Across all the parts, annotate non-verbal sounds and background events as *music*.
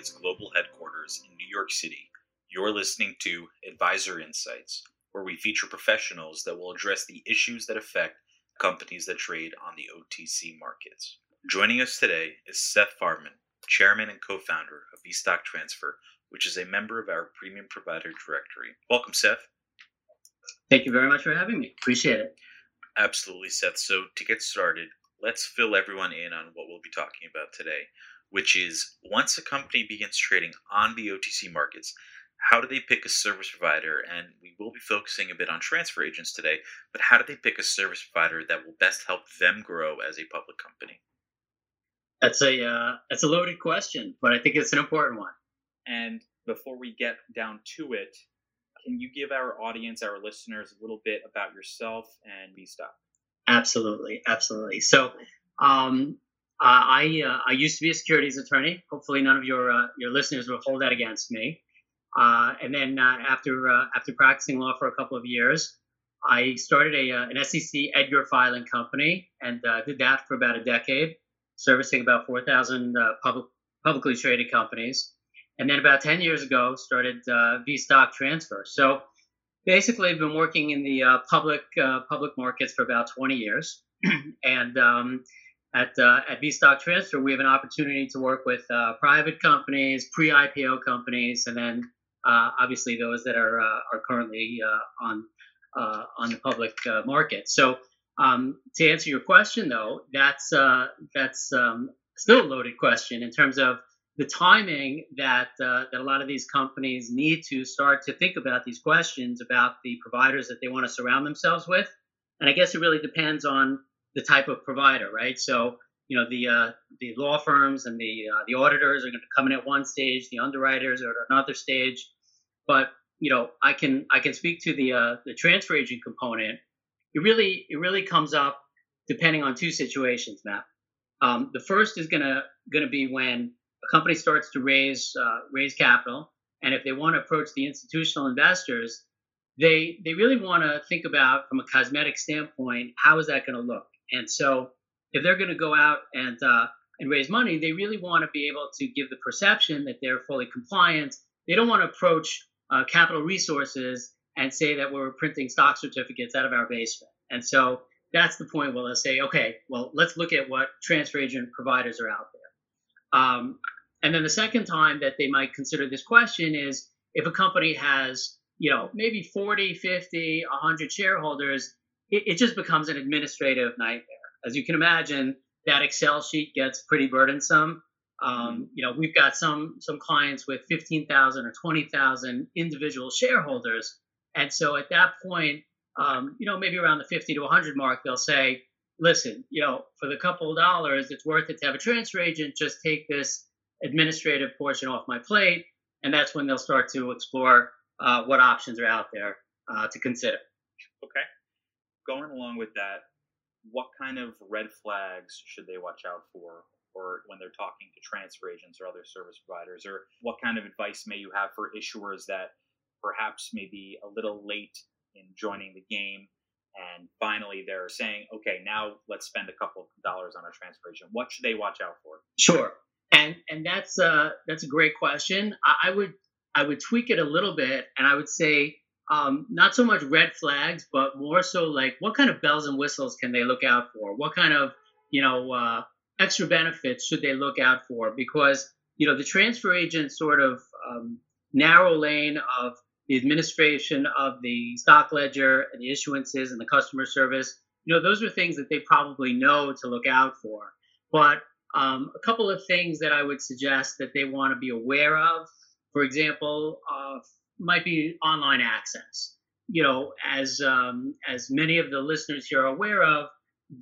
Markets global headquarters in New York City, you're listening to Advisor Insights, where we feature professionals that will address the issues that affect companies that trade on the OTC markets. Joining us today is Seth Farman, Chairman and co founder of vStock Transfer, which is a member of our premium provider directory. Welcome, Seth. Thank you very much for having me. Appreciate it. Absolutely, Seth. So, to get started, let's fill everyone in on what we'll be talking about today, which is once a company begins trading on the OTC markets, how do they pick a service provider? And we will be focusing a bit on transfer agents today, but how do they pick a service provider that will best help them grow as a public company? That's a uh, that's a loaded question, but I think it's an important one. And before we get down to it, can you give our audience, our listeners, a little bit about yourself and vStock? Absolutely, absolutely. So, um, uh, I uh, I used to be a securities attorney. Hopefully, none of your uh, your listeners will hold that against me. Uh, and then uh, after uh, after practicing law for a couple of years, I started a an SEC Edgar filing company and did that for about a decade, servicing about 4,000 public publicly traded companies. And then about 10 years ago, started vStock Transfer. So basically, I've been working in the public public markets for about 20 years, *clears throat* and um, at uh, at vStock Transfer, we have an opportunity to work with uh, private companies, pre-IPO companies, and then uh, obviously those that are uh, are currently uh, on uh, on the public market. So um, to answer your question, though, that's that's um, still a loaded question in terms of the timing that that a lot of these companies need to start to think about these questions about the providers that they want to surround themselves with. And I guess it really depends on the type of provider, right? So you know the uh, the law firms and the uh, the auditors are going to come in at one stage, the underwriters are at another stage, but you know I can I can speak to the uh, the transfer agent component. It really it really comes up depending on two situations, Matt. Um, the first is gonna gonna be when a company starts to raise uh, raise capital, and if they want to approach the institutional investors, they they really want to think about from a cosmetic standpoint how is that going to look and so if they're going to go out and uh, and raise money, they really want to be able to give the perception that they're fully compliant. They don't want to approach uh, capital resources and say that we're printing stock certificates out of our basement. And so that's the point where they'll say, okay, well, let's look at what transfer agent providers are out there. Um, and then the second time that they might consider this question is if a company has, you know, maybe 40, 50, 100 shareholders, it, it just becomes an administrative nightmare. As you can imagine, that Excel sheet gets pretty burdensome. Um, you know, we've got some some clients with 15,000 or 20,000 individual shareholders, and so at that point, um, you know, maybe around the 50 to 100 mark, they'll say, "Listen, you know, for the couple of dollars, it's worth it to have a transfer agent. Just take this administrative portion off my plate," and that's when they'll start to explore uh, what options are out there uh, to consider. Okay going along with that, what kind of red flags should they watch out for or when they're talking to transfer agents or other service providers or what kind of advice may you have for issuers that perhaps may be a little late in joining the game and finally they're saying okay now let's spend a couple of dollars on a transfer agent. What should they watch out for? Sure. And and that's uh that's a great question. I, I would i would tweak it a little bit and i would say um, not so much red flags, but more so like what kind of bells and whistles can they look out for? What kind of you know uh, extra benefits should they look out for? Because you know the transfer agent sort of um, narrow lane of the administration of the stock ledger and the issuances and the customer service. You know those are things that they probably know to look out for. But um, a couple of things that I would suggest that they want to be aware of. For example, uh, might be online access. You know, as um, as many of the listeners here are aware of,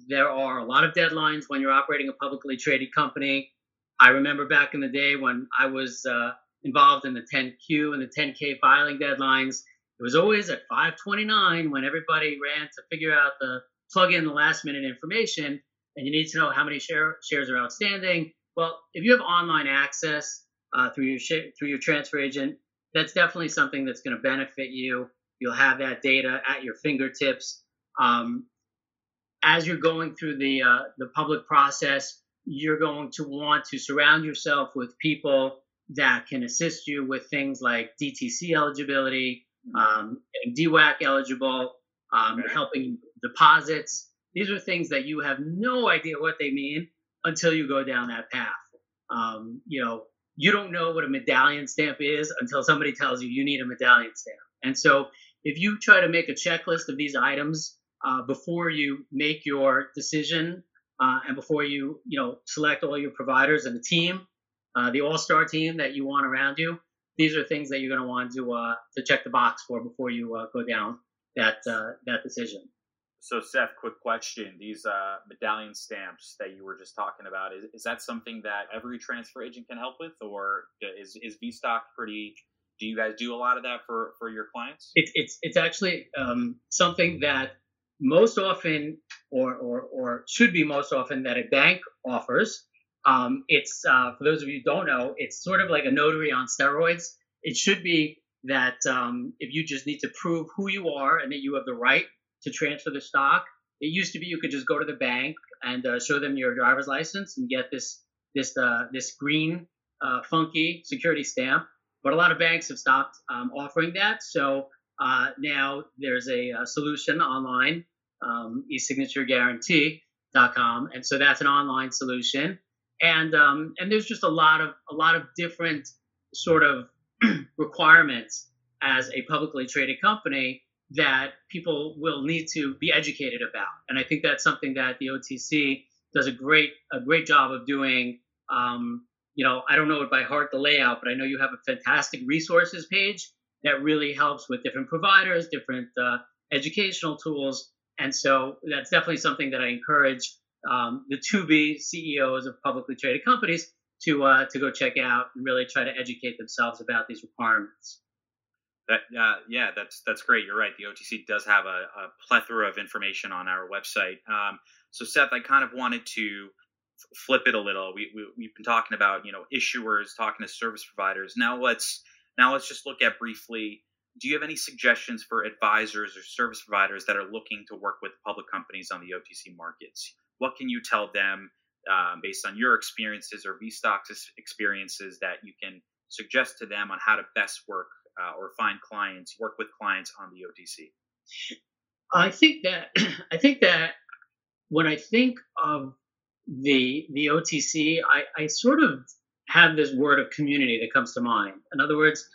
there are a lot of deadlines when you're operating a publicly traded company. I remember back in the day when I was uh, involved in the 10Q and the 10K filing deadlines. It was always at 5:29 when everybody ran to figure out the plug in the last minute information, and you need to know how many share, shares are outstanding. Well, if you have online access uh, through your through your transfer agent, that's definitely something that's going to benefit you. You'll have that data at your fingertips. Um, as you're going through the uh, the public process, you're going to want to surround yourself with people that can assist you with things like DTC eligibility, um, DWAC eligible, um, okay. helping deposits. These are things that you have no idea what they mean until you go down that path. Um, you know, you don't know what a medallion stamp is until somebody tells you you need a medallion stamp. And so if you try to make a checklist of these items uh, before you make your decision uh, and before you, you know, select all your providers and the team, uh, the all-star team that you want around you, these are things that you're going to want to uh, to check the box for before you uh, go down that uh, that decision. So, Seth, quick question: These uh, medallion stamps that you were just talking about is, is that something that every transfer agent can help with, or is is vStock pretty? Do you guys do a lot of that for for your clients? It's it's it's actually um, something that most often, or or or should be most often, that a bank offers. Um, it's uh, for those of you who don't know, it's sort of like a notary on steroids. It should be that um, if you just need to prove who you are and that you have the right to transfer the stock. It used to be you could just go to the bank and uh, show them your driver's license and get this this uh, this green uh, funky security stamp. But a lot of banks have stopped um, offering that. So uh, now there's a, a, solution online, um, eSignatureGuarantee.com, and so that's an online solution. And um, and there's just a lot of a lot of different sort of *clears throat* requirements as a publicly traded company that people will need to be educated about. And I think that's something that the OTC does a great a great job of doing. Um, you know, I don't know it by heart the layout, but I know you have a fantastic resources page that really helps with different providers, different uh, educational tools, and so that's definitely something that I encourage um, the to be CEOs of publicly traded companies to uh, to go check out and really try to educate themselves about these requirements. That uh, yeah, that's that's great. You're right. The OTC does have a, a plethora of information on our website. Um, so Seth, I kind of wanted to flip it a little. We, we we've been talking about you know issuers, talking to service providers. Now let's now let's just look at briefly. Do you have any suggestions for advisors or service providers that are looking to work with public companies on the OTC markets? What can you tell them um, based on your experiences or vStock's experiences that you can suggest to them on how to best work uh, or find clients, work with clients on the OTC? I think that *clears throat* I think that when I think of the the OTC, I, I sort of have this word of community that comes to mind. In other words,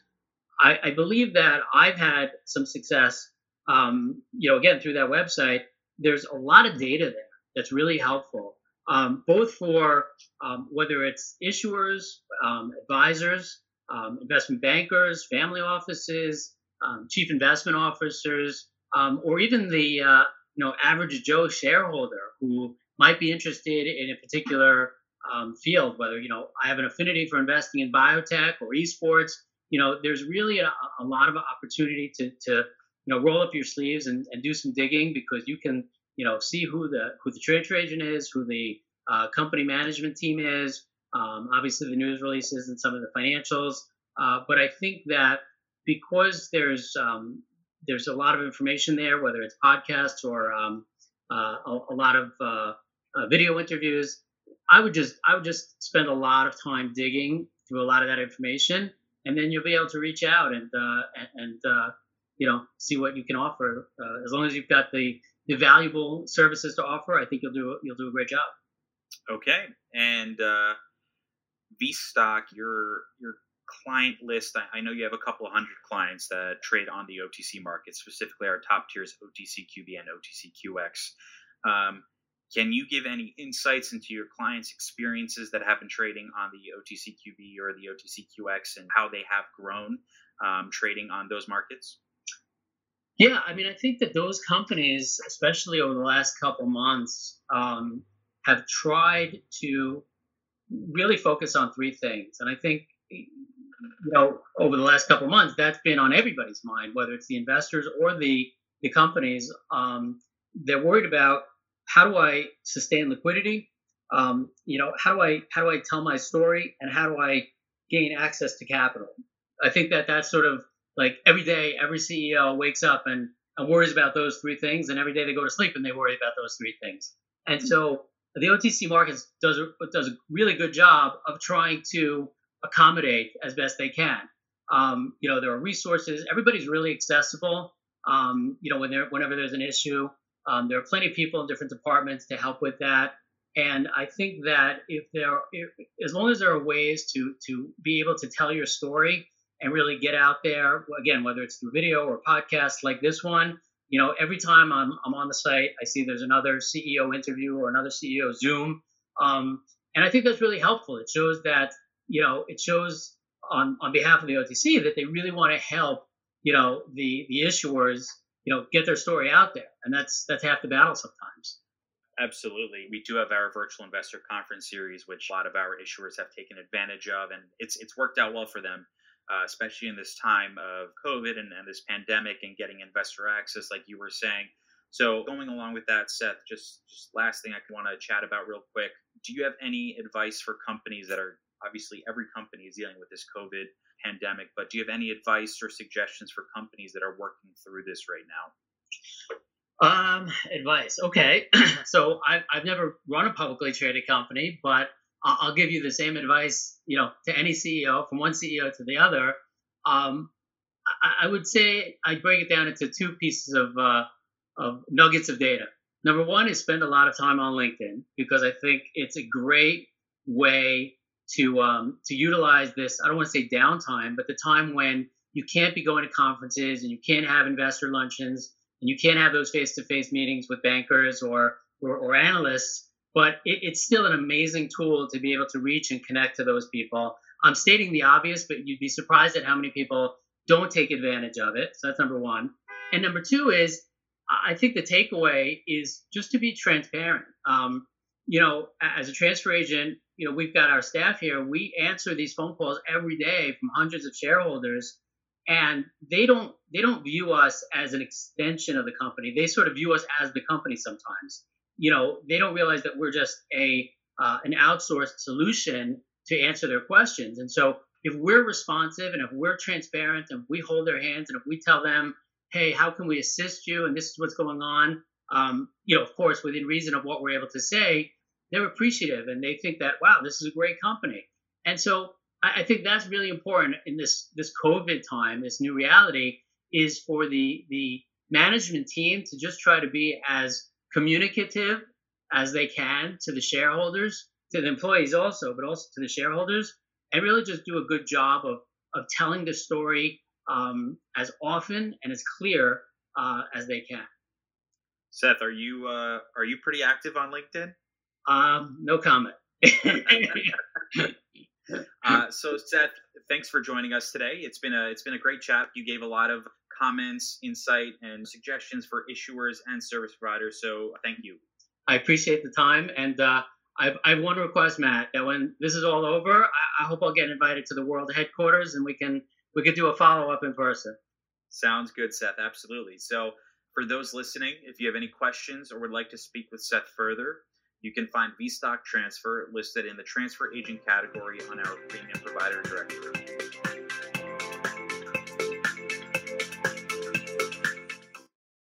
I, I believe that I've had some success. Um, you know, again through that website, there's a lot of data there that's really helpful, um, both for um, whether it's issuers, um, advisors, um, investment bankers, family offices, um, chief investment officers, um, or even the uh, you know average Joe shareholder who might be interested in a particular um, field. Whether you know I have an affinity for investing in biotech or esports, you know there's really a, a lot of opportunity to to you know roll up your sleeves and, and do some digging because you can you know see who the who the trade agent is, who the uh, company management team is, um, obviously the news releases and some of the financials. Uh, but I think that because there's um, there's a lot of information there, whether it's podcasts or um, uh, a, a, lot of uh, uh, video interviews, I would just I would just spend a lot of time digging through a lot of that information, and then you'll be able to reach out and uh, and, you know see what you can offer. as long as you've got the the valuable services to offer, I think you'll do you'll do a great job. Okay, and uh, stock, your your client list. I, know you have a couple of hundred clients that trade on the OTC market, specifically our top tiers OTCQB and OTCQX. Um, can you give any insights into your clients' experiences that have been trading on the OTCQB or the OTCQX and how they have grown um, trading on those markets? Yeah, I mean, I think that those companies, especially over the last couple months, um, have tried to really focus on three things. And I think, you know, over the last couple months, that's been on everybody's mind, whether it's the investors or the the companies. Um, they're worried about how do I sustain liquidity? Um, you know, how do I how do I tell my story, and how do I gain access to capital? I think that that's sort of like every day, every CEO wakes up and, and worries about those three things, and every day they go to sleep and they worry about those three things. And so the OTC market does does a really good job of trying to accommodate as best they can. Um, you know, there are resources. Everybody's really accessible. Um, you know, when there, whenever there's an issue, um, there are plenty of people in different departments to help with that. And I think that if there, if, as long as there are ways to to be able to tell your story and really get out there, again, whether it's through video or podcasts like this one, you know, every time I'm I'm on the site, I see there's another CEO interview or another CEO Zoom, um, and I think that's really helpful. It shows that you know, it shows on on behalf of the OTC that they really want to help, you know, the the issuers, you know, get their story out there, and that's that's half the battle sometimes. Absolutely. We do have our virtual investor conference series, which a lot of our issuers have taken advantage of, and it's it's worked out well for them, uh, especially in this time of COVID and, and this pandemic and getting investor access, like you were saying. So going along with that, Seth, just just last thing I want to chat about real quick. Do you have any advice for companies that are obviously every company is dealing with this COVID pandemic, but do you have any advice or suggestions for companies that are working through this right now? Um, advice. Okay. *clears throat* so I've, I've never run a publicly traded company, but I'll, I'll give you the same advice, you know, to any CEO from one CEO to the other. Um, I, I would say I'd break it down into two pieces of, uh, of nuggets of data. Number one is spend a lot of time on LinkedIn because I think it's a great way to um, to utilize this. I don't want to say downtime, but the time when you can't be going to conferences and you can't have investor luncheons and you can't have those face-to-face meetings with bankers or or, or analysts. But it, it's still an amazing tool to be able to reach and connect to those people. I'm stating the obvious, but you'd be surprised at how many people don't take advantage of it. So that's number one. And number two is, I think the takeaway is just to be transparent. Um, you know, as a transfer agent, you know, we've got our staff here. We answer these phone calls every day from hundreds of shareholders, and they don't they don't view us as an extension of the company. They sort of view us as the company sometimes. You know, they don't realize that we're just a uh, an outsourced solution to answer their questions. And so, if we're responsive and if we're transparent and we hold their hands and if we tell them, hey, how can we assist you? And this is what's going on. Um, you know, of course, within reason of what we're able to say, they're appreciative and they think that wow, this is a great company. And so I, I think that's really important in this this COVID time, this new reality, is for the the management team to just try to be as communicative as they can to the shareholders, to the employees also, but also to the shareholders, and really just do a good job of of telling the story um, as often and as clear uh, as they can. Seth, are you uh, are you pretty active on LinkedIn? Um, no comment. *laughs* uh, so Seth, thanks for joining us today. It's been a it's been a great chat. You gave a lot of comments, insight, and suggestions for issuers and service providers. So thank you. I appreciate the time, and uh, I've I've one request, Matt, that when this is all over, I, I hope I'll get invited to the world headquarters, and we can we could do a follow up in person. Sounds good, Seth. Absolutely. So for those listening, if you have any questions or would like to speak with Seth further, you can find vStock Transfer listed in the transfer agent category on our premium provider directory.